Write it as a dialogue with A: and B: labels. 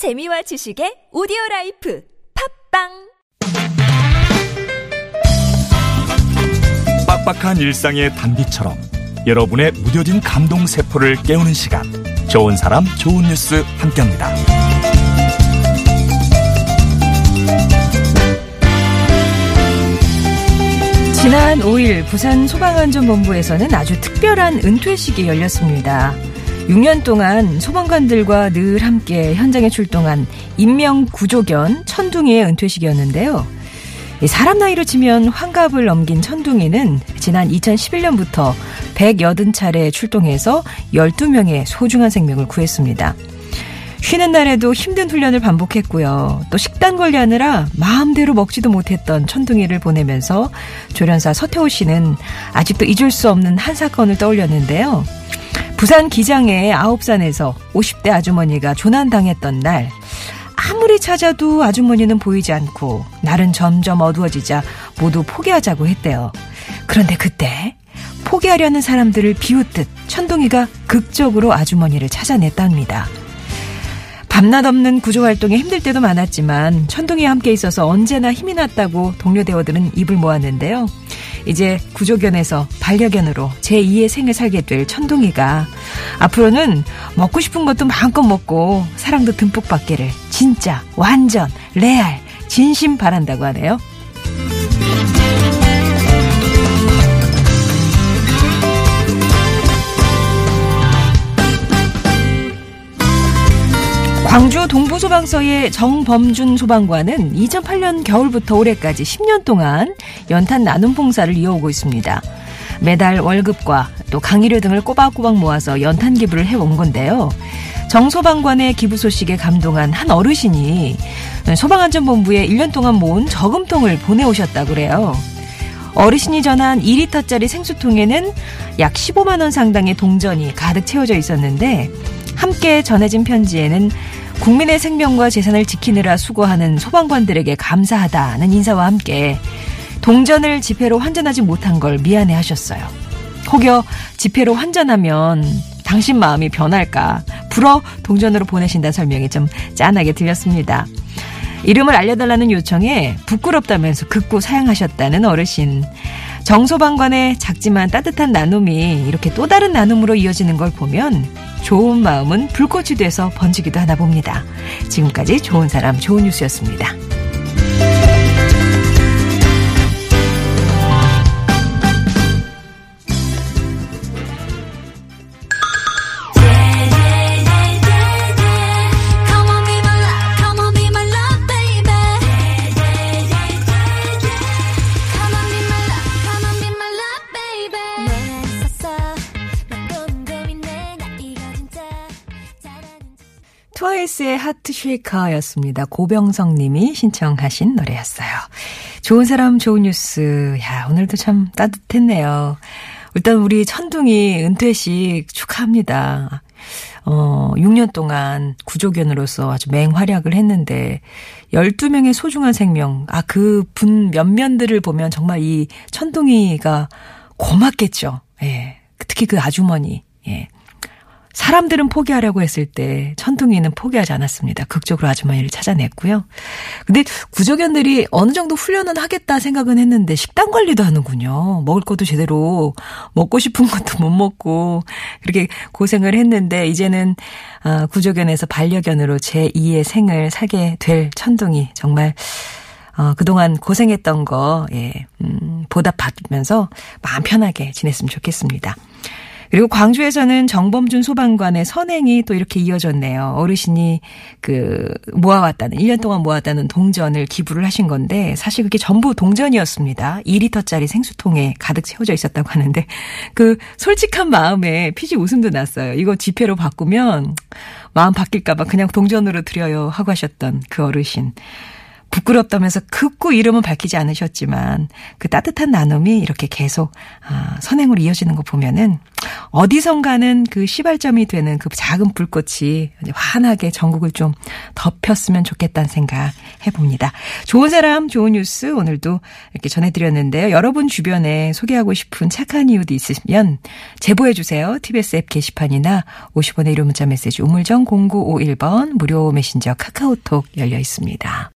A: 재미와 지식의 오디오 life 팟빵
B: 빡빡한 일상의 단비처럼 여러분의 무뎌진 감동 세포를 깨우는 시간 좋은 사람 좋은 뉴스 함께합니다.
C: 지난 5일 부산 소방안전본부에서는 아주 특별한 은퇴식이 열렸습니다. 6년 동안 소방관들과 늘 함께 현장에 출동한 인명구조견 천둥이의 은퇴식이었는데요. 사람 나이로 치면 환갑을 넘긴 천둥이는 지난 2011년부터 180차례 출동해서 12명의 소중한 생명을 구했습니다. 쉬는 날에도 힘든 훈련을 반복했고요. 또 식단 관리하느라 마음대로 먹지도 못했던 천둥이를 보내면서 조련사 서태호 씨는 아직도 잊을 수 없는 한 사건을 떠올렸는데요. 부산 기장의 아홉산에서 50대 아주머니가 조난당했던 날 아무리 찾아도 아주머니는 보이지 않고 날은 점점 어두워지자 모두 포기하자고 했대요. 그런데 그때 포기하려는 사람들을 비웃듯 천둥이가 극적으로 아주머니를 찾아냈답니다. 밤낮 없는 구조 활동에 힘들 때도 많았지만 천둥이와 함께 있어서 언제나 힘이 났다고 동료 대원들은 입을 모았는데요. 이제 구조견에서 반려견으로 제2의 생을 살게 될 천둥이가 앞으로는 먹고 싶은 것도 마음껏 먹고 사랑도 듬뿍 받기를 진짜 완전 레알 진심 바란다고 하네요. 광주 동부소방서의 정범준 소방관은 2008년 겨울부터 올해까지 10년 동안 연탄 나눔 봉사를 이어오고 있습니다. 매달 월급과 또 강의료 등을 꼬박꼬박 모아서 연탄 기부를 해온 건데요. 정 소방관의 기부 소식에 감동한 한 어르신이 소방안전본부에 1년 동안 모은 저금통을 보내오셨다고 그래요. 어르신이 전한 2리터짜리 생수통에는 약 15만 원 상당의 동전이 가득 채워져 있었는데 함께 전해진 편지에는 국민의 생명과 재산을 지키느라 수고하는 소방관들에게 감사하다는 인사와 함께 동전을 지폐로 환전하지 못한 걸 미안해 하셨어요. 혹여 지폐로 환전하면 당신 마음이 변할까 불어 동전으로 보내신다는 설명이 좀 짠하게 들렸습니다. 이름을 알려달라는 요청에 부끄럽다면서 극구 사양하셨다는 어르신. 정소방관의 작지만 따뜻한 나눔이 이렇게 또 다른 나눔으로 이어지는 걸 보면 좋은 마음은 불꽃이 돼서 번지기도 하나 봅니다. 지금까지 좋은 사람 좋은 뉴스였습니다. 트와이스의 하트 쉐이커였습니다. 고병성 님이 신청하신 노래였어요. 좋은 사람 좋은 뉴스. 야, 오늘도 참 따뜻했네요. 일단 우리 천둥이 은퇴식 축하합니다. 어, 6년 동안 구조견으로서 아주 맹활약을 했는데 12명의 소중한 생명. 아, 그 분 면면들을 보면 정말 이 천둥이가 고맙겠죠. 예. 특히 그 아주머니. 예. 사람들은 포기하려고 했을 때 천둥이는 포기하지 않았습니다. 극적으로 아주머니를 찾아냈고요. 근데 구조견들이 어느 정도 훈련은 하겠다 생각은 했는데 식단 관리도 하는군요. 먹을 것도 제대로 먹고 싶은 것도 못 먹고 그렇게 고생을 했는데 이제는 아, 구조견에서 반려견으로 제2의 생을 살게 될 천둥이 정말 어, 그동안 고생했던 거, 예, 음, 보답받으면서 마음 편하게 지냈으면 좋겠습니다. 그리고 광주에서는 정범준 소방관의 선행이 또 이렇게 이어졌네요. 어르신이 그 모아왔다는 1년 동안 모았다는 동전을 기부를 하신 건데 사실 그게 전부 동전이었습니다. 2리터짜리 생수통에 가득 채워져 있었다고 하는데 그 솔직한 마음에 피지 웃음도 났어요. 이거 지폐로 바꾸면 마음 바뀔까봐 그냥 동전으로 드려요 하고 하셨던 그 어르신. 부끄럽다면서 극구 이름은 밝히지 않으셨지만 그 따뜻한 나눔이 이렇게 계속 아, 선행으로 이어지는 거 보면은 어디선가는 그 시발점이 되는 그 작은 불꽃이 환하게 전국을 좀 덮였으면 좋겠다는 생각 해봅니다. 좋은 사람, 좋은 뉴스 오늘도 이렇게 전해드렸는데요. 여러분 주변에 소개하고 싶은 착한 이유도 있으시면 제보해 주세요. TBS 앱 게시판이나 50원의 1호 문자 메시지 우물정 0951번 무료 메신저 카카오톡 열려 있습니다.